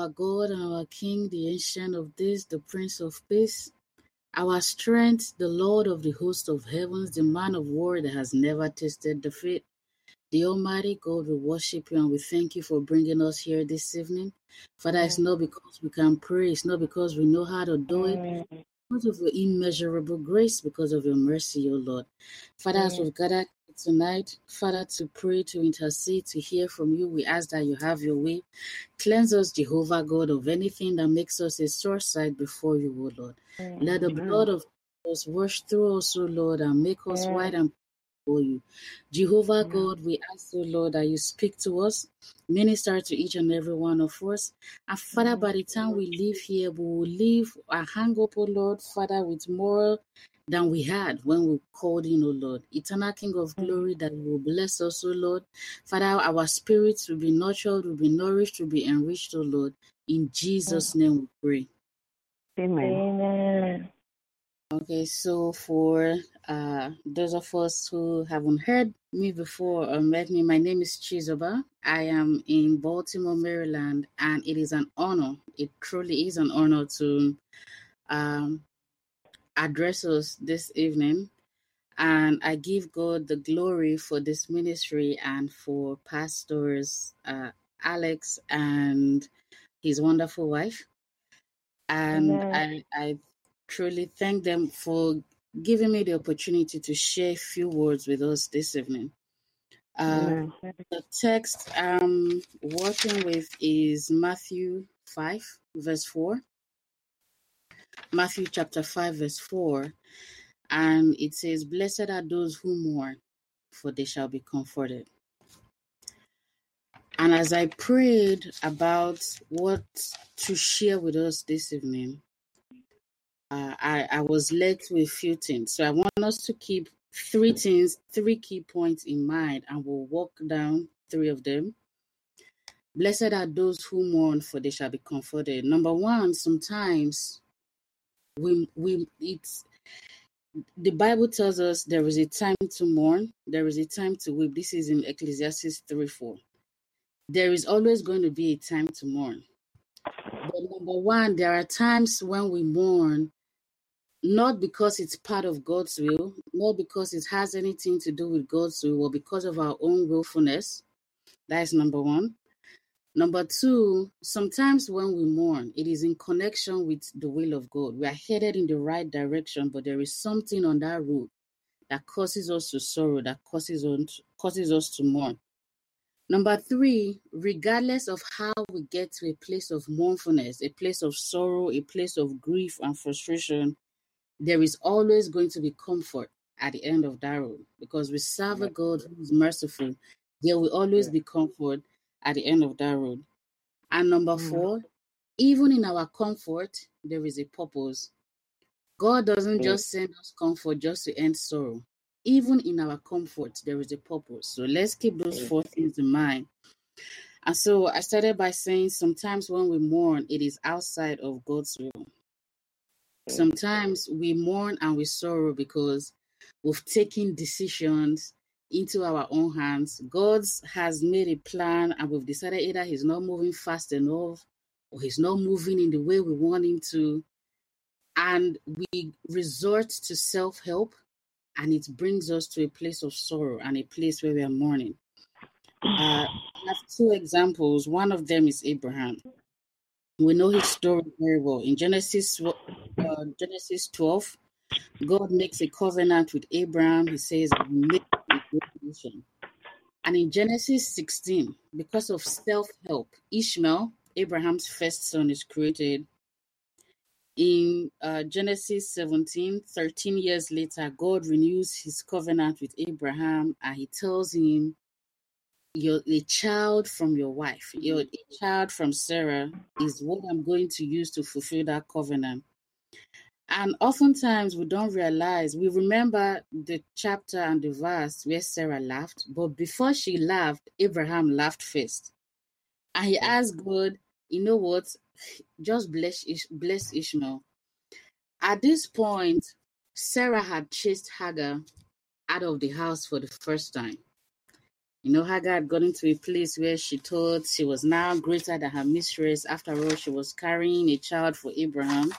our God and our King, the Ancient of Days, the Prince of Peace, our strength, the Lord of the host of heavens, the man of war that has never tasted defeat. The Almighty God, we worship you and we thank you for bringing us here this evening. Father, it's not because we can pray, it's not because we know how to do it, mm. because of your immeasurable grace, because of your mercy, O Lord. Father, as mm. we've gathered tonight, Father, to pray, to intercede, to hear from you, we ask that you have your way. Cleanse us, Jehovah God, of anything that makes us a sore side before you, O Lord. Let the blood of us wash through us, O Lord, and make us white and before you. Jehovah God, we ask, you, Lord, that you speak to us, minister to each and every one of us. And Father, by mm. the time we leave here, we will leave and hang up, O Lord, Father, with more than we had when we called in, O Lord. Eternal King of mm. glory, that you will bless us, O Lord. Father, our spirits will be nurtured, will be nourished, will be enriched, O Lord. In mm. Jesus' name we pray. Amen. Amen. Okay, so for uh, those of us who haven't heard me before or met me, my name is Chizoba. I am in Baltimore, Maryland, and it is an honor. It truly is an honor to um, address us this evening. And I give God the glory for this ministry and for pastors uh, Alex and his wonderful wife. And Amen. I, I truly thank them for giving me the opportunity to share a few words with us this evening. Uh, the text I'm working with is Matthew 5, verse 4. Matthew chapter 5, verse 4. And it says, Blessed are those who mourn, for they shall be comforted. And as I prayed about what to share with us this evening, uh, I, I was led to a few things. So I want us to keep three things, three key points in mind, and we'll walk down three of them. Blessed are those who mourn, for they shall be comforted. Number one, sometimes we we it's the Bible tells us there is a time to mourn, there is a time to weep. This is in Ecclesiastes 3 4. There is always going to be a time to mourn. But number one, there are times when we mourn not because it's part of God's will, not because it has anything to do with God's will, or because of our own willfulness. That is number one. Number two, sometimes when we mourn, it is in connection with the will of God. We are headed in the right direction, but there is something on that road that causes us to sorrow, that causes us, causes us to mourn. Number three, regardless of how we get to a place of mournfulness, a place of sorrow, a place of grief and frustration, there is always going to be comfort at the end of that road because we serve a God who is merciful. There will always be comfort at the end of that road. And number four, even in our comfort, there is a purpose. God doesn't just send us comfort just to end sorrow. Even in our comfort, there is a purpose. So let's keep those four things in mind. And so I started by saying sometimes when we mourn, it is outside of God's will. Sometimes we mourn and we sorrow because we've taken decisions into our own hands. God has made a plan and we've decided either He's not moving fast enough or He's not moving in the way we want Him to. And we resort to self help and it brings us to a place of sorrow and a place where we are mourning. Uh, I have two examples. One of them is Abraham. We know his story very well. In Genesis, uh, Genesis 12, God makes a covenant with Abraham. He says, make a great nation." And in Genesis 16, because of self help, Ishmael, Abraham's first son, is created. In uh, Genesis 17, 13 years later, God renews his covenant with Abraham and he tells him, You're a child from your wife, you're mm-hmm. a child from Sarah, is what I'm going to use to fulfill that covenant. And oftentimes we don't realize, we remember the chapter and the verse where Sarah laughed, but before she laughed, Abraham laughed first. And he asked God, you know what, just bless, Ish- bless Ishmael. At this point, Sarah had chased Hagar out of the house for the first time. You know, Hagar had gotten to a place where she thought she was now greater than her mistress. After all, she was carrying a child for Abraham.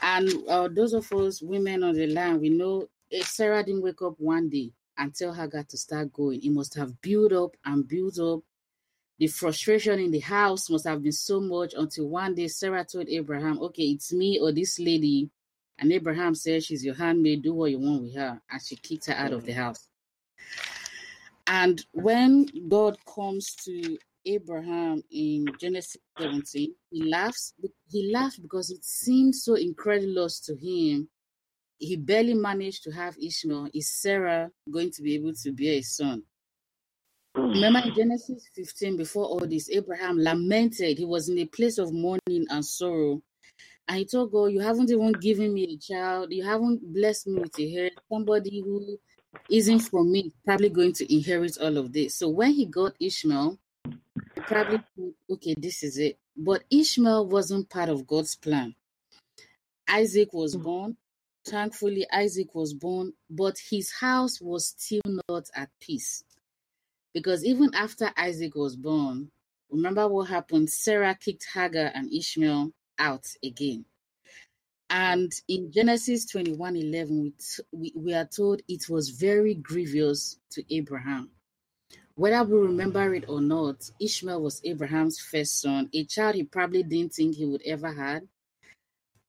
And uh, those of us women on the land, we know eh, Sarah didn't wake up one day and tell Hagar to start going. It must have built up and built up. The frustration in the house must have been so much until one day Sarah told Abraham, Okay, it's me or this lady. And Abraham said, She's your handmaid, do what you want with her. And she kicked her out of the house. And when God comes to Abraham in Genesis 17, he laughs. He laughed because it seemed so incredulous to him. He barely managed to have Ishmael. Is Sarah going to be able to bear a son? Remember in Genesis 15, before all this, Abraham lamented. He was in a place of mourning and sorrow. And he told God, You haven't even given me a child. You haven't blessed me with a. Somebody who isn't from me probably going to inherit all of this. So when he got Ishmael, he probably thought, okay, this is it. But Ishmael wasn't part of God's plan. Isaac was hmm. born. Thankfully, Isaac was born, but his house was still not at peace. Because even after Isaac was born, remember what happened? Sarah kicked Hagar and Ishmael out again. And in Genesis 21 11, we, we, are told it was very grievous to Abraham. Whether we remember it or not, Ishmael was Abraham's first son, a child he probably didn't think he would ever had.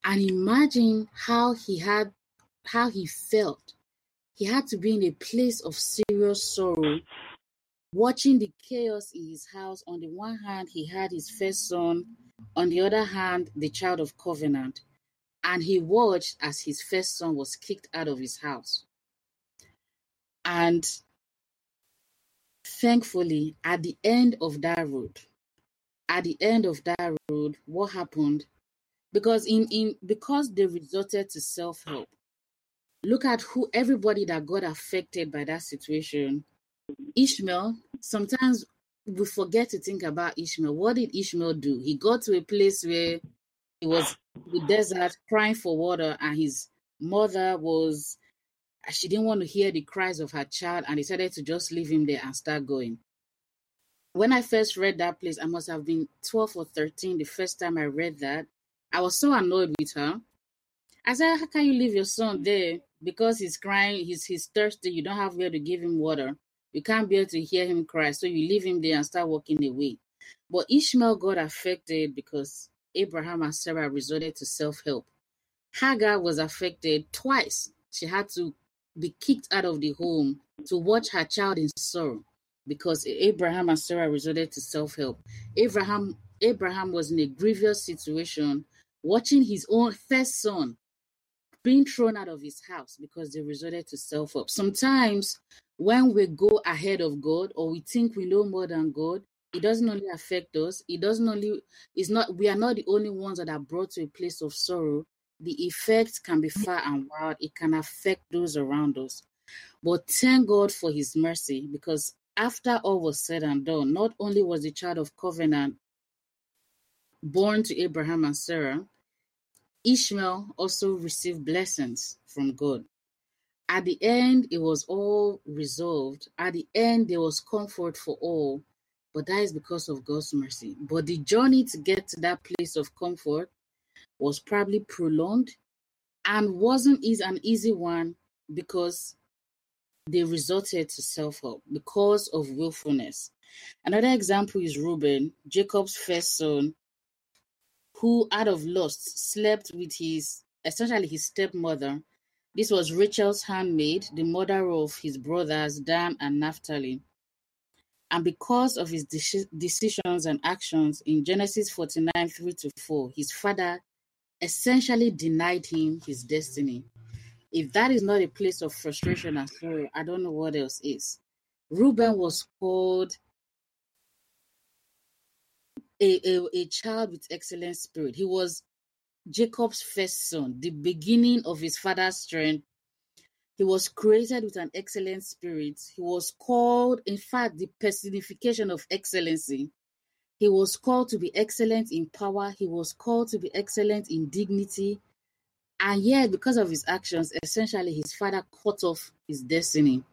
And imagine how he had how he felt. He had to be in a place of serious sorrow, watching the chaos in his house. On the one hand, he had his first son, on the other hand, the child of covenant and he watched as his first son was kicked out of his house. And thankfully, at the end of that road, at the end of that road, what happened? Because in, in because they resorted to self-help. Look at who everybody that got affected by that situation. Ishmael, sometimes we forget to think about Ishmael. What did Ishmael do? He got to a place where he was in the desert crying for water, and his mother was she didn't want to hear the cries of her child and decided to just leave him there and start going. When I first read that place, I must have been 12 or 13 the first time I read that. I was so annoyed with her. I said, How can you leave your son there? Because he's crying, he's he's thirsty, you don't have where to give him water. You can't be able to hear him cry, so you leave him there and start walking away. But Ishmael got affected because Abraham and Sarah resorted to self-help. Hagar was affected twice. She had to be kicked out of the home to watch her child in sorrow because Abraham and Sarah resorted to self-help. Abraham Abraham was in a grievous situation watching his own first son being thrown out of his house because they resorted to self-help. Sometimes when we go ahead of God or we think we know more than God, it doesn't only affect us. It doesn't only it's not we are not the only ones that are brought to a place of sorrow. The effects can be far and wide. It can affect those around us. But thank god for his mercy because after all was said and done not only was the child of covenant born to abraham and sarah ishmael also received blessings from god. At the end it was all resolved. At the end there was comfort for all but that is because of God's mercy. But the journey to get to that place of comfort was probably prolonged and wasn't is an easy one because they resorted to self-help because of willfulness. Another example is Reuben, Jacob's first son, who out of lust slept with his essentially his stepmother. This was Rachel's handmaid, the mother of his brothers Dan and Naphtali. And because of his decisions and actions in Genesis 49 3 to 4, his father essentially denied him his destiny. If that is not a place of frustration and sorrow, I don't know what else is. Reuben was called a, a, a child with excellent spirit. He was Jacob's first son, the beginning of his father's strength he was created with an excellent spirit. He was called, in fact, the personification of excellency. He was called to be excellent in power. He was called to be excellent in dignity. And yet, because of his actions, essentially his father cut off his destiny.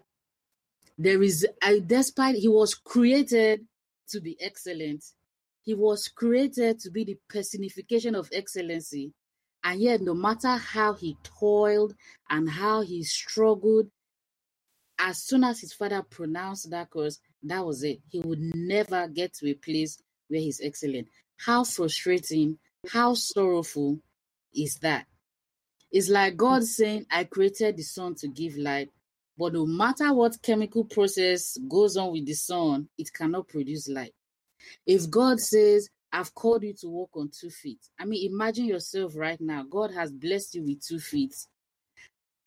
There is, I, despite he was created to be excellent, he was created to be the personification of excellency. And yet, no matter how he toiled and how he struggled, as soon as his father pronounced that curse, that was it. He would never get to a place where he's excellent. How frustrating, how sorrowful is that? It's like God saying, I created the sun to give light, but no matter what chemical process goes on with the sun, it cannot produce light. If God says, I've called you to walk on two feet, I mean, imagine yourself right now. God has blessed you with two feet.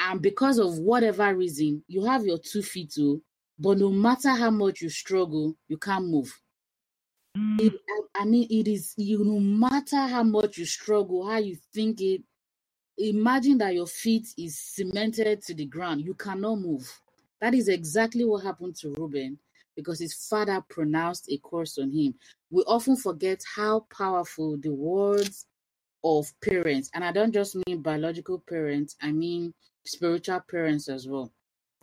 And because of whatever reason, you have your two feet too, but no matter how much you struggle, you can't move. Mm. It, I mean, it is you. No matter how much you struggle, how you think it, imagine that your feet is cemented to the ground. You cannot move. That is exactly what happened to Reuben because his father pronounced a curse on him. We often forget how powerful the words of parents, and I don't just mean biological parents, I mean spiritual parents as well.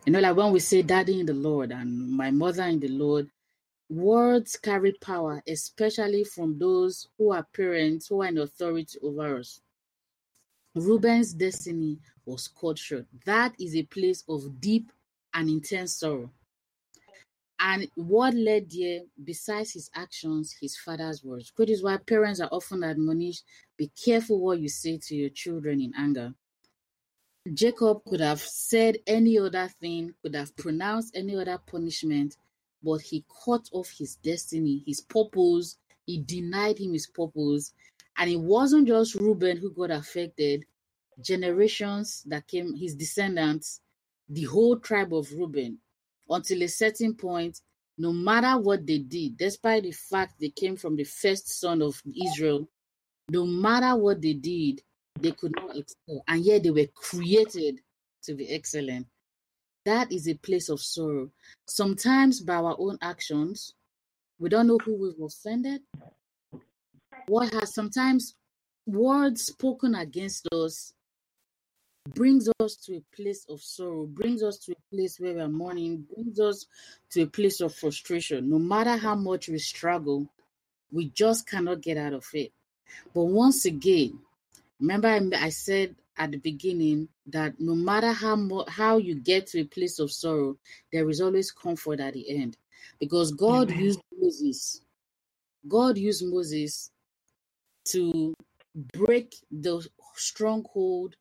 You know, like when we say daddy in the Lord and my mother in the Lord, words carry power, especially from those who are parents who are in authority over us. Reuben's destiny was cut short. That is a place of deep and intense sorrow. And what led there, besides his actions, his father's words. Which is why parents are often admonished be careful what you say to your children in anger. Jacob could have said any other thing, could have pronounced any other punishment, but he cut off his destiny, his purpose. He denied him his purpose. And it wasn't just Reuben who got affected, generations that came, his descendants, the whole tribe of Reuben, until a certain point, no matter what they did, despite the fact they came from the first son of Israel, no matter what they did, they could not excel. And yet they were created to be excellent. That is a place of sorrow. Sometimes by our own actions, we don't know who we've offended. What has sometimes words spoken against us brings us to a place of sorrow, brings us to a place where we're mourning, brings us to a place of frustration. No matter how much we struggle, we just cannot get out of it. But once again, remember I said at the beginning that no matter how mo- how you get to a place of sorrow, there is always comfort at the end, because God Amen. used Moses. God used Moses to break the stronghold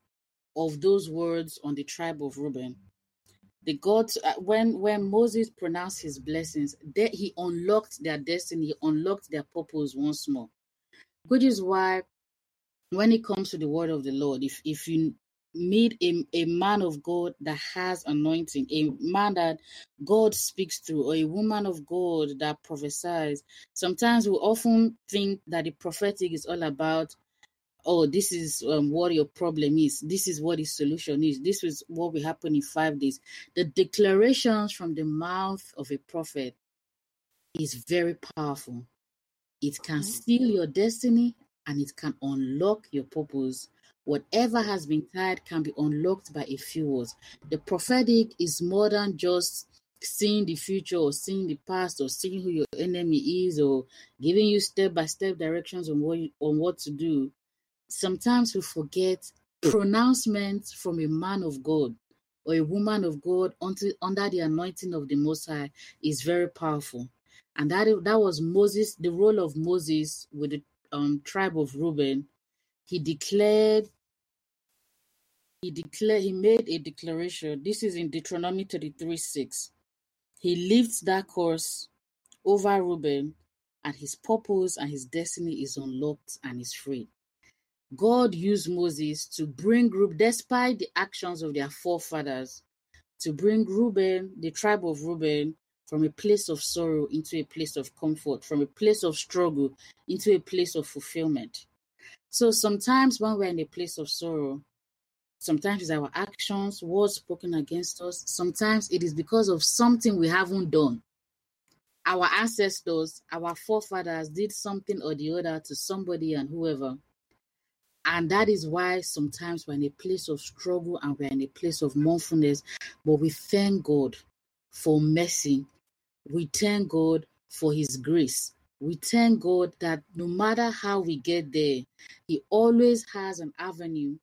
of those words on the tribe of Reuben. The God, uh, when when Moses pronounced his blessings, that he unlocked their destiny, unlocked their purpose once more. Which is why, when it comes to the word of the Lord, if if you meet a, a man of God that has anointing, a man that God speaks through, or a woman of God that prophesies, sometimes we often think that the prophetic is all about oh, this is um, what your problem is. This is what the solution is. This is what will happen in five days. The declarations from the mouth of a prophet is very powerful. It can mm-hmm. seal your destiny and it can unlock your purpose. Whatever has been tied can be unlocked by a few words. The prophetic is more than just seeing the future or seeing the past or seeing who your enemy is or giving you step by step directions on what you, on what to do sometimes we forget pronouncements from a man of God or a woman of God until, under the anointing of the Most High is very powerful. And that, that was Moses, the role of Moses with the um, tribe of Reuben. He declared, he declared, he made a declaration. This is in Deuteronomy 33 6. He lifts that course over Reuben, and his purpose and his destiny is unlocked and is free. God used Moses to bring Reuben, despite the actions of their forefathers, to bring Reuben, the tribe of Reuben, from a place of sorrow into a place of comfort, from a place of struggle into a place of fulfillment. So sometimes when we're in a place of sorrow, sometimes it's our actions, words spoken against us, sometimes it is because of something we haven't done. Our ancestors, our forefathers did something or the other to somebody and whoever and that is why sometimes we're in a place of struggle and we're in a place of mournfulness, but we thank God for mercy. We thank God for His grace. We thank God that no matter how we get there, He always has an avenue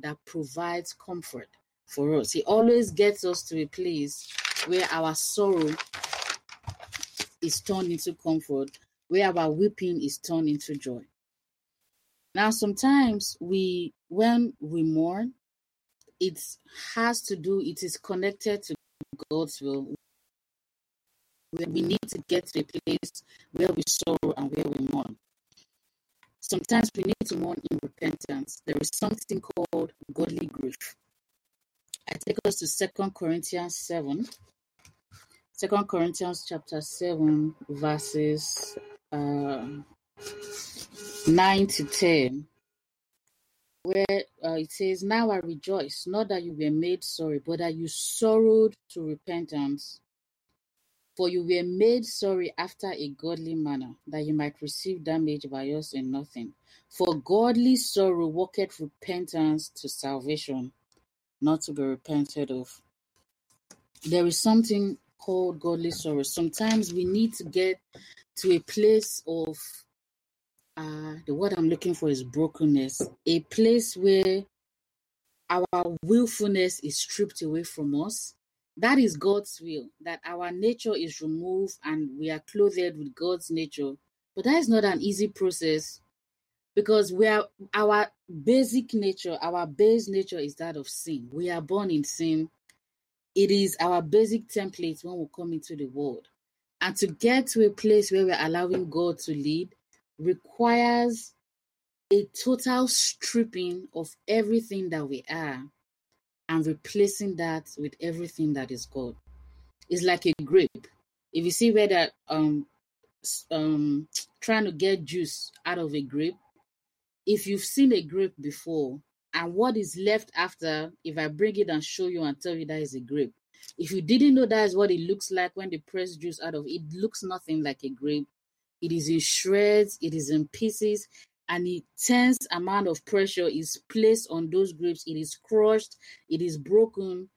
that provides comfort for us. He always gets us to a place where our sorrow is turned into comfort, where our weeping is turned into joy. Now, sometimes we, when we mourn, it has to do, it is connected to God's will. We need to get to a place where we sorrow and where we mourn. Sometimes we need to mourn in repentance. There is something called godly grief. I take us to Second Corinthians 7. Second Corinthians chapter 7, verses uh, 9 to 10, where uh, it says, Now I rejoice, not that you were made sorry, but that you sorrowed to repentance. For you were made sorry after a godly manner, that you might receive damage by us in nothing. For godly sorrow worketh repentance to salvation, not to be repented of. There is something called godly sorrow. Sometimes we need to get to a place of uh, the word I'm looking for is brokenness, a place where our willfulness is stripped away from us. That is God's will, that our nature is removed and we are clothed with God's nature. But that is not an easy process because we are our basic nature, our base nature is that of sin. We are born in sin. It is our basic template when we come into the world. And to get to a place where we're allowing God to lead, requires a total stripping of everything that we are and replacing that with everything that is God. It's like a grape. If you see where that um um trying to get juice out of a grape, if you've seen a grape before and what is left after, if I bring it and show you and tell you that is a grape, if you didn't know that is what it looks like when they press juice out of it, it looks nothing like a grape. It is in shreds, it is in pieces, an intense amount of pressure is placed on those grapes. It is crushed, it is broken,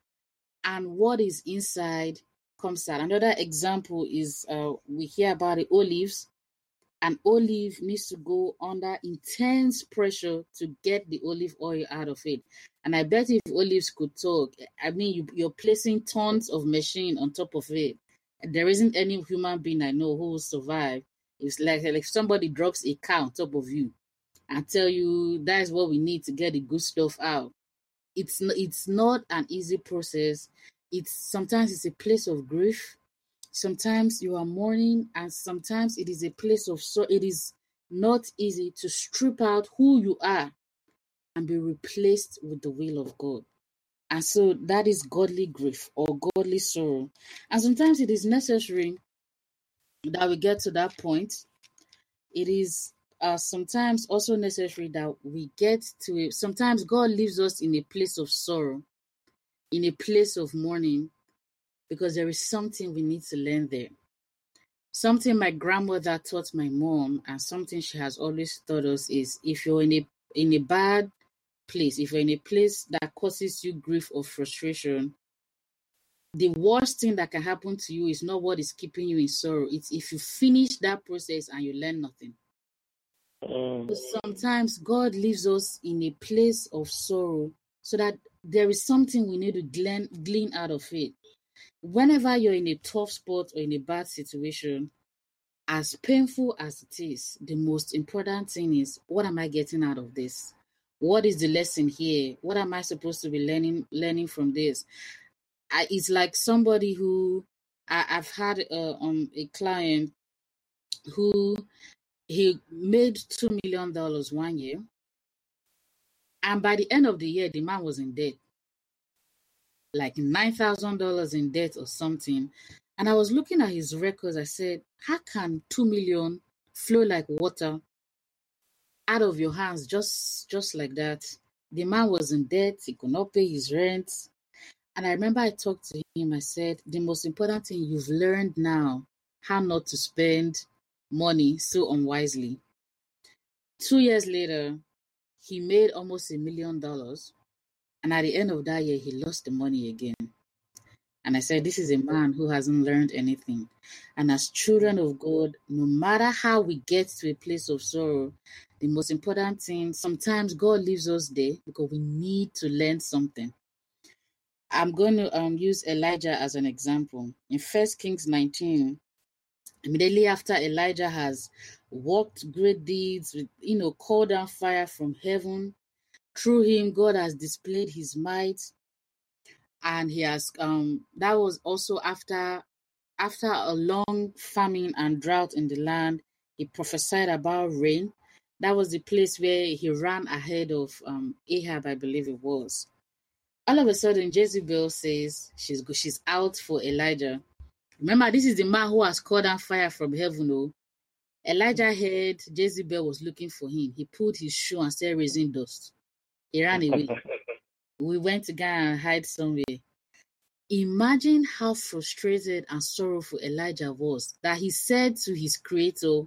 and what is inside comes out. Another example is uh, we hear about the olives. An olive needs to go under intense pressure to get the olive oil out of it. And I bet if olives could talk, I mean, you, you're placing tons of machine on top of it. There isn't any human being I know who will survive it's like, like if somebody drops a car on top of you and tell you that's what we need to get the good stuff out. It's not, it's not an easy process. It's sometimes it's a place of grief. Sometimes you are mourning, and sometimes it is a place of so. It is not easy to strip out who you are and be replaced with the will of God. And so that is godly grief or godly sorrow. And sometimes it is necessary that we get to that point, it is uh, sometimes also necessary that we get to it. Sometimes God leaves us in a place of sorrow, in a place of mourning, because there is something we need to learn there. Something my grandmother taught my mom, and something she has always taught us is if you're in a in a bad place, if you're in a place that causes you grief or frustration, the worst thing that can happen to you is not what is keeping you in sorrow. It's if you finish that process and you learn nothing. Um, sometimes God leaves us in a place of sorrow so that there is something we need to glean, glean out of it. Whenever you're in a tough spot or in a bad situation, as painful as it is, the most important thing is what am I getting out of this? What is the lesson here? What am I supposed to be learning learning from this? I, it's like somebody who I, have had uh, um, a client who he made two million dollars one year, and by the end of the year, the man was in debt, like nine thousand dollars in debt or something. And I was looking at his records. I said, "How can two million flow like water out of your hands just just like that?" The man was in debt. He could not pay his rent. And I remember I talked to him, I said, the most important thing you've learned now, how not to spend money so unwisely. Two years later, he made almost a million dollars. And at the end of that year, he lost the money again. And I said, This is a man who hasn't learned anything. And as children of God, no matter how we get to a place of sorrow, the most important thing, sometimes God leaves us there because we need to learn something. I'm going to um, use Elijah as an example. In First Kings 19, immediately after Elijah has worked great deeds, with, you know, called down fire from heaven, through him, God has displayed his might. And he has um that was also after after a long famine and drought in the land he prophesied about rain. That was the place where he ran ahead of um, ahab i believe it was all of a sudden jezebel says she's she's out for elijah. Remember this is the man who has called down fire from heaven oh. Elijah heard jezebel was looking for him. He pulled his shoe and started raising dust. He ran away. We went to go and hide somewhere. Imagine how frustrated and sorrowful Elijah was that he said to his creator,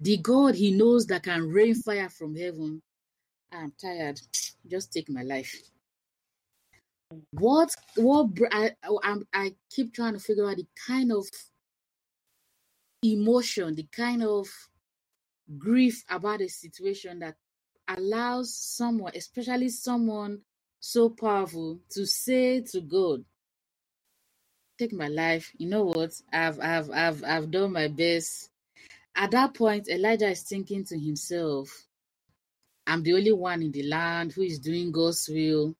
the God he knows that can rain fire from heaven, I'm tired, just take my life. What, what, I, oh, I, I keep trying to figure out the kind of emotion, the kind of grief about a situation that allows someone, especially someone so powerful to say to God, take my life. You know what? I've I've I've I've done my best. At that point, Elijah is thinking to himself, I'm the only one in the land who is doing God's will.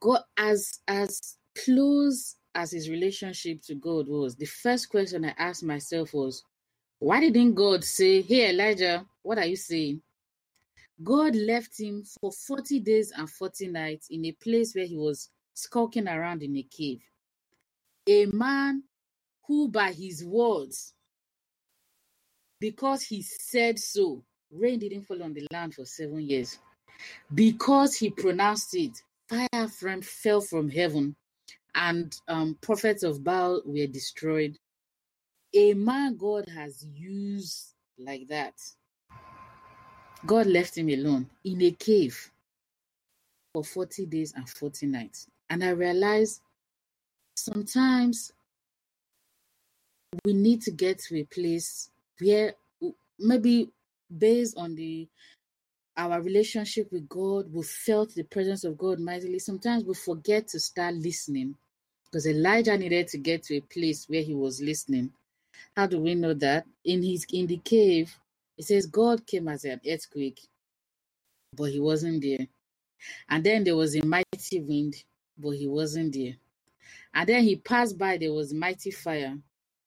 God as as close as his relationship to God was, the first question I asked myself was, why didn't God say, Hey Elijah, what are you saying? God left him for 40 days and 40 nights in a place where he was skulking around in a cave. A man who, by his words, because he said so, rain didn't fall on the land for seven years. Because he pronounced it, fire from, fell from heaven and um, prophets of Baal were destroyed. A man God has used like that God left him alone in a cave for 40 days and 40 nights. And I realized sometimes we need to get to a place where maybe based on the our relationship with God, we felt the presence of God mightily. Sometimes we forget to start listening because Elijah needed to get to a place where he was listening. How do we know that? In his in the cave, it says God came as an earthquake, but he wasn't there. And then there was a mighty wind, but he wasn't there. And then he passed by, there was mighty fire,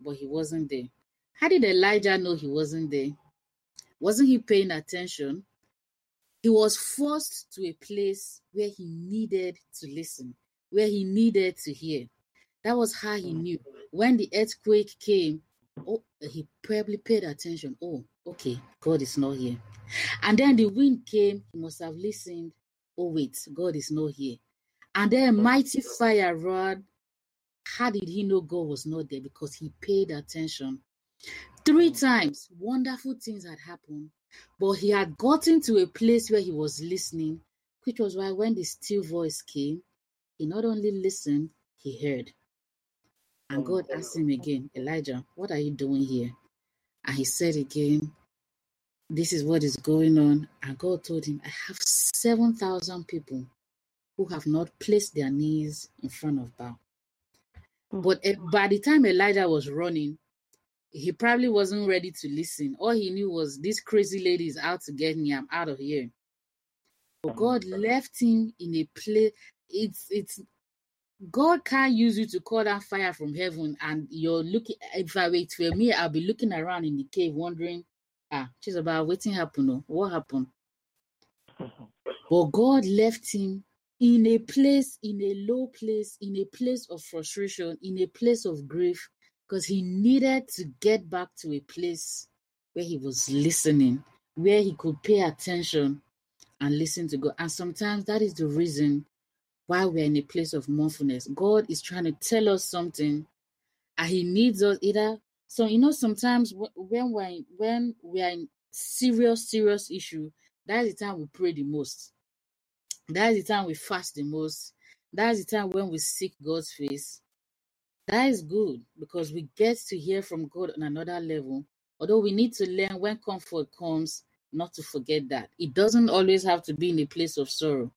but he wasn't there. How did Elijah know he wasn't there? Wasn't he paying attention? He was forced to a place where he needed to listen, where he needed to hear. That was how he mm. knew. When the earthquake came, oh, he probably paid attention. Oh, okay, God is not here. And then the wind came, he must have listened. Oh, wait, God is not here. And then a mm. mighty fire roared. How did he know God was not there? Because he paid attention. Three mm. times, wonderful things had happened, but he had gotten to a place where he was listening, which was why when the still voice came, he not only listened, he heard. And God asked him again, Elijah, what are you doing here? And he said again, This is what is going on. And God told him, I have 7,000 people who have not placed their knees in front of Baal. But uh, by the time Elijah was running, he probably wasn't ready to listen. All he knew was this crazy lady is out to get me. I'm out of here. But God left him in a place. It's it's God can't use you to call that fire from heaven, and you're looking. If I wait for me, I'll be looking around in the cave, wondering, ah, she's about waiting happen. Oh, what happened? but God left him in a place, in a low place, in a place of frustration, in a place of grief, because he needed to get back to a place where he was listening, where he could pay attention and listen to God. And sometimes that is the reason why we're in a place of mournfulness. God is trying to tell us something, and He needs us either. So you know, sometimes when we're in, when we are in serious, serious issue, that is the time we pray the most. That is the time we fast the most. That is the time when we seek God's face. That is good because we get to hear from God on another level. Although we need to learn when comfort comes, not to forget that. It doesn't always have to be in a place of sorrow.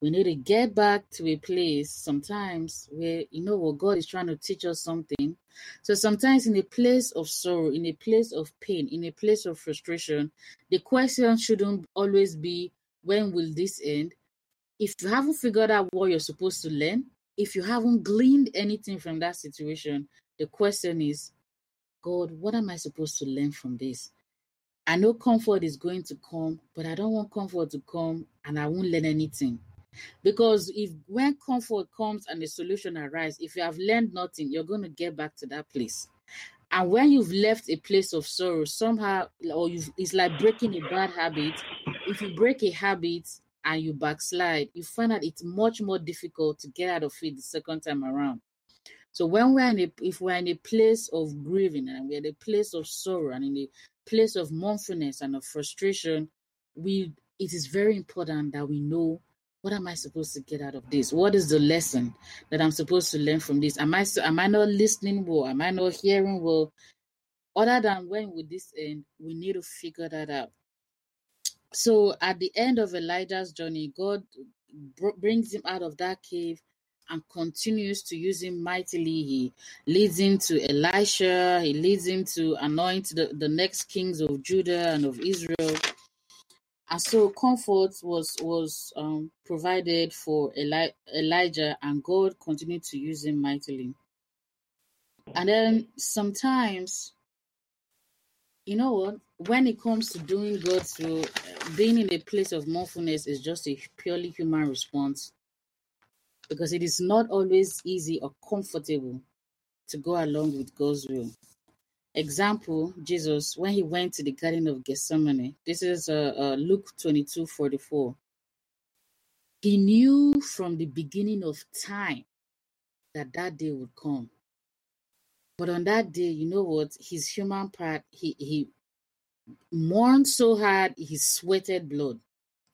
We need to get back to a place sometimes where, you know what, God is trying to teach us something. So sometimes in a place of sorrow, in a place of pain, in a place of frustration, the question shouldn't always be, when will this end? If you haven't figured out what you're supposed to learn, if you haven't gleaned anything from that situation, the question is, God, what am I supposed to learn from this? I know comfort is going to come, but I don't want comfort to come and I won't learn anything. Because if when comfort comes and the solution arrives, if you have learned nothing, you're going to get back to that place. And when you've left a place of sorrow, somehow, or it's like breaking a bad habit. If you break a habit, and you backslide, you find that it's much more difficult to get out of it the second time around. So when we're in a, if we're in a place of grieving and we're in a place of sorrow and in a place of mournfulness and of frustration, we it is very important that we know what am I supposed to get out of this? What is the lesson that I'm supposed to learn from this? Am I am I not listening well? Am I not hearing well? Other than when will this end? We need to figure that out. So at the end of Elijah's journey, God brings him out of that cave and continues to use him mightily. He leads him to Elisha, he leads him to anoint the, the next kings of Judah and of Israel. And so comfort was was um, provided for Eli- Elijah, and God continued to use him mightily. And then sometimes you know what? When it comes to doing God's will, being in a place of mindfulness is just a purely human response because it is not always easy or comfortable to go along with God's will. Example, Jesus, when he went to the Garden of Gethsemane, this is uh, uh, Luke 22 44. He knew from the beginning of time that that day would come. But on that day, you know what? His human part, he he mourned so hard he sweated blood.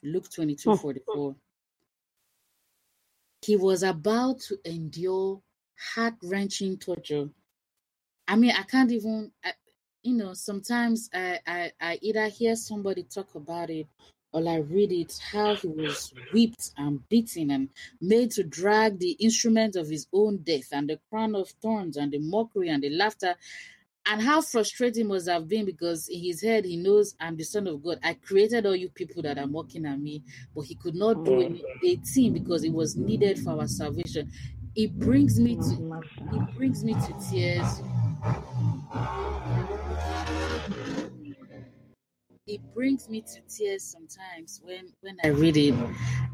Luke 22 44. He was about to endure heart wrenching torture. I mean, I can't even, I, you know, sometimes I, I, I either hear somebody talk about it or I read it, how he was whipped and beaten and made to drag the instrument of his own death and the crown of thorns and the mockery and the laughter. And how frustrating must have been because in his head he knows I'm the son of God. I created all you people that are mocking at me, but he could not do mm. it 18 because it was needed for our salvation. It brings me mm, to it brings me to tears it brings me to tears sometimes when when I read it,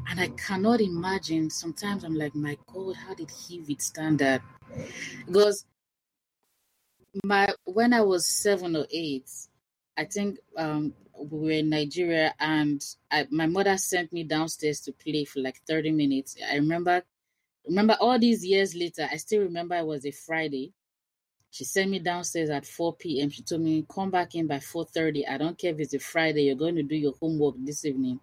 and I cannot imagine. Sometimes I'm like, my God, how did he withstand that? Because my when I was seven or eight, I think um, we were in Nigeria, and I, my mother sent me downstairs to play for like thirty minutes. I remember, remember all these years later, I still remember it was a Friday she sent me downstairs at 4 p.m. She told me, come back in by 4.30. I don't care if it's a Friday. You're going to do your homework this evening.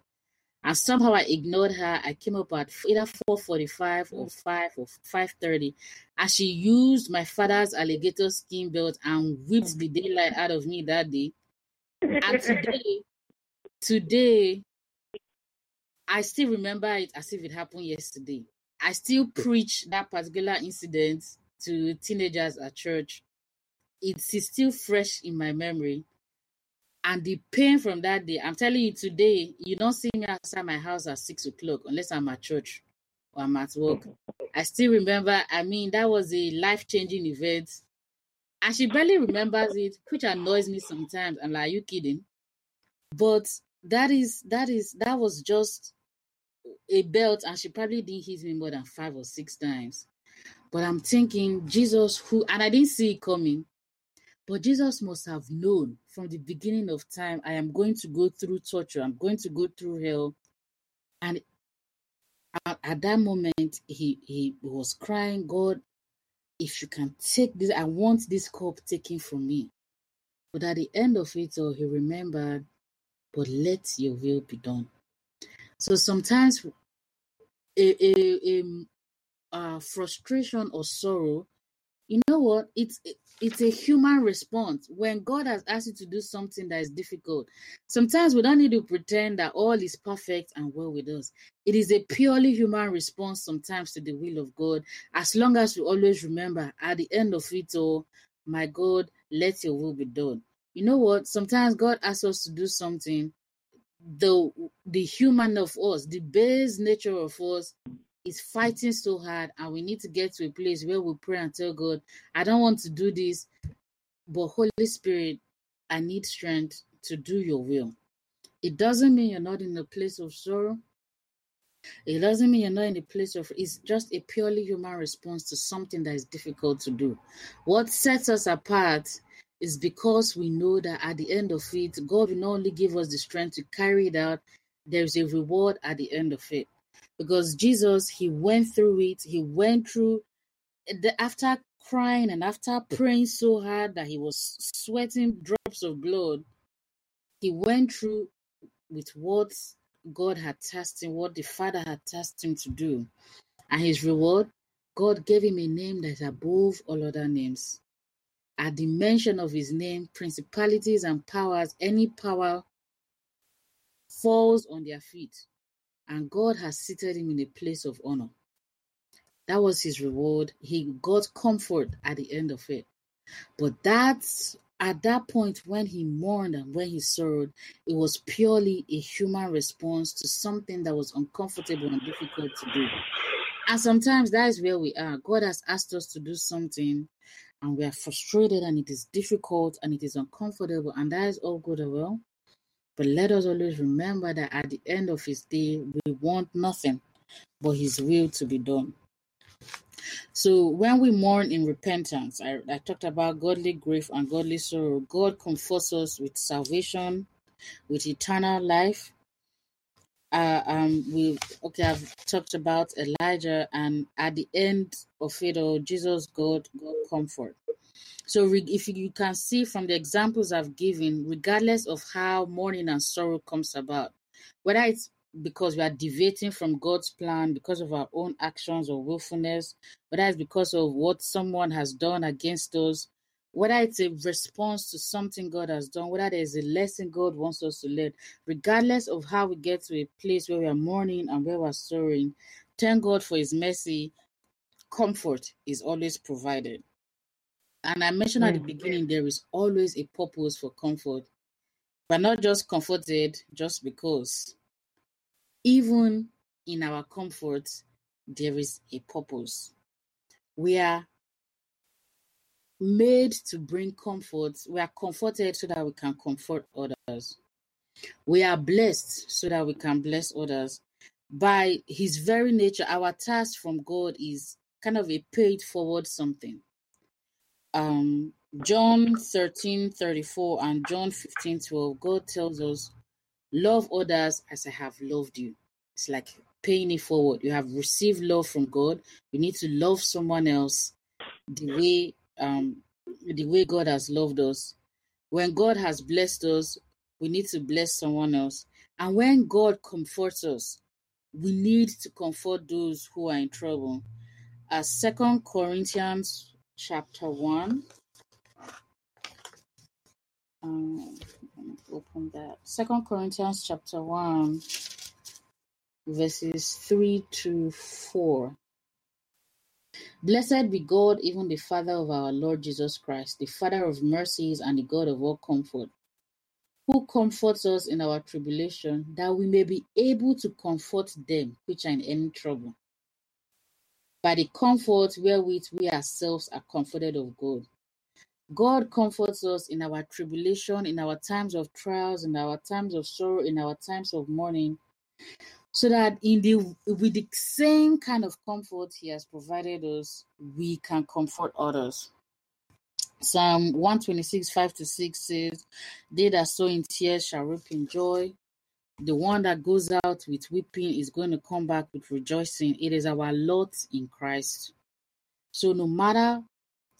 And somehow I ignored her. I came up at either 4.45 or 5 or 5.30. And she used my father's alligator skin belt and whipped the daylight out of me that day. And today, today, I still remember it as if it happened yesterday. I still preach that particular incident to teenagers at church, it is still fresh in my memory. And the pain from that day, I'm telling you today, you don't see me outside my house at six o'clock unless I'm at church or I'm at work. I still remember, I mean, that was a life changing event. And she barely remembers it, which annoys me sometimes. I'm like, are you kidding? But that is that is that was just a belt, and she probably didn't hit me more than five or six times. But I'm thinking, Jesus, who, and I didn't see it coming, but Jesus must have known from the beginning of time, I am going to go through torture, I'm going to go through hell. And at that moment, he, he was crying, God, if you can take this, I want this cup taken from me. But at the end of it all, he remembered, but let your will be done. So sometimes a, a, a uh, frustration or sorrow you know what? It's it's a human response. When God has asked you to do something that is difficult, sometimes we don't need to pretend that all is perfect and well with us. It is a purely human response sometimes to the will of God, as long as we always remember at the end of it all, my God, let your will be done. You know what? Sometimes God asks us to do something, the the human of us, the base nature of us is fighting so hard and we need to get to a place where we pray and tell God, I don't want to do this, but Holy Spirit, I need strength to do your will. It doesn't mean you're not in a place of sorrow. It doesn't mean you're not in a place of it's just a purely human response to something that is difficult to do. What sets us apart is because we know that at the end of it, God will not only give us the strength to carry it out, there's a reward at the end of it because Jesus, he went through it. He went through the after crying and after praying so hard that he was sweating drops of blood. He went through with what God had tasked him, what the Father had tasked him to do. And his reward, God gave him a name that is above all other names. At the mention of his name, principalities and powers, any power falls on their feet and God has seated him in a place of honor. That was his reward. He got comfort at the end of it. But that's at that point when he mourned and when he sorrowed, it was purely a human response to something that was uncomfortable and difficult to do. And sometimes that is where we are. God has asked us to do something and we are frustrated and it is difficult and it is uncomfortable, and that is all good and well. But let us always remember that at the end of his day, we want nothing but his will to be done. So when we mourn in repentance, I, I talked about godly grief and godly sorrow. God comforts us with salvation, with eternal life. Uh, um, we okay. I've talked about Elijah, and at the end of it all, Jesus, God, God comfort. So if you can see from the examples I've given, regardless of how mourning and sorrow comes about, whether it's because we are deviating from God's plan because of our own actions or willfulness, whether it's because of what someone has done against us, whether it's a response to something God has done, whether there's a lesson God wants us to learn, regardless of how we get to a place where we are mourning and where we're sorrowing, thank God for His mercy. Comfort is always provided. And I mentioned at the mm-hmm. beginning, there is always a purpose for comfort. We're not just comforted just because. Even in our comfort, there is a purpose. We are made to bring comfort. We are comforted so that we can comfort others. We are blessed so that we can bless others. By His very nature, our task from God is kind of a paid forward something um, John 13 34 and John 15 12, God tells us, Love others as I have loved you. It's like paying it forward. You have received love from God. You need to love someone else the way um the way God has loved us. When God has blessed us, we need to bless someone else. And when God comforts us, we need to comfort those who are in trouble. As Second Corinthians chapter 1. Um, open that. Second Corinthians chapter 1, verses 3 to 4. Blessed be God, even the Father of our Lord Jesus Christ, the Father of mercies and the God of all comfort, who comforts us in our tribulation, that we may be able to comfort them which are in any trouble by the comfort wherewith we ourselves are comforted of God. God comforts us in our tribulation, in our times of trials, in our times of sorrow, in our times of mourning, so that in the with the same kind of comfort He has provided us, we can comfort others. Psalm 126, 5 to 6 says, They that sow in tears shall reap in joy. The one that goes out with weeping is going to come back with rejoicing. It is our lot in Christ. So no matter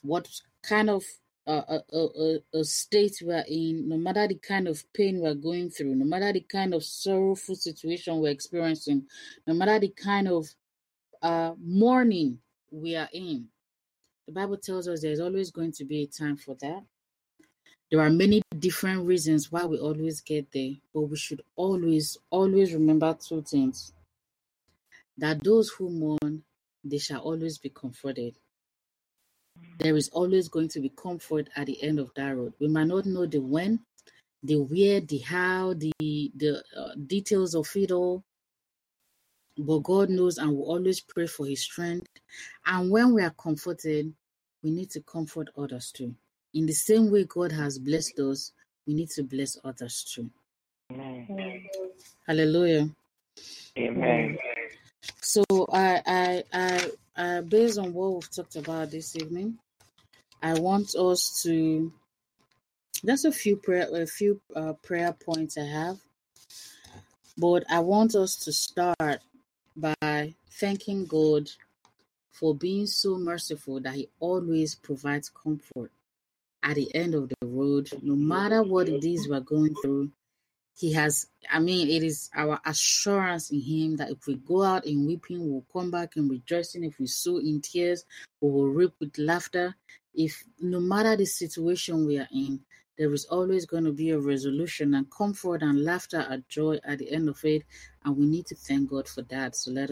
what kind of uh, uh, uh, state we are in, no matter the kind of pain we're going through, no matter the kind of sorrowful situation we're experiencing, no matter the kind of uh, mourning we are in, The Bible tells us there's always going to be a time for that. There are many different reasons why we always get there, but we should always, always remember two things that those who mourn, they shall always be comforted. There is always going to be comfort at the end of that road. We might not know the when, the where, the how, the the uh, details of it all, but God knows and will always pray for His strength. And when we are comforted, we need to comfort others too. In the same way God has blessed us, we need to bless others too. Amen. Hallelujah. Amen. So I, I, I, I, based on what we've talked about this evening, I want us to. There's a few prayer, a few uh, prayer points I have, but I want us to start by thanking God for being so merciful that He always provides comfort at the end of the road, no matter what it is we're going through. He has, I mean, it is our assurance in Him that if we go out in weeping, we'll come back in rejoicing. If we sow in tears, we will reap with laughter. If no matter the situation we are in, there is always going to be a resolution and comfort and laughter and joy at the end of it. And we need to thank God for that. So let us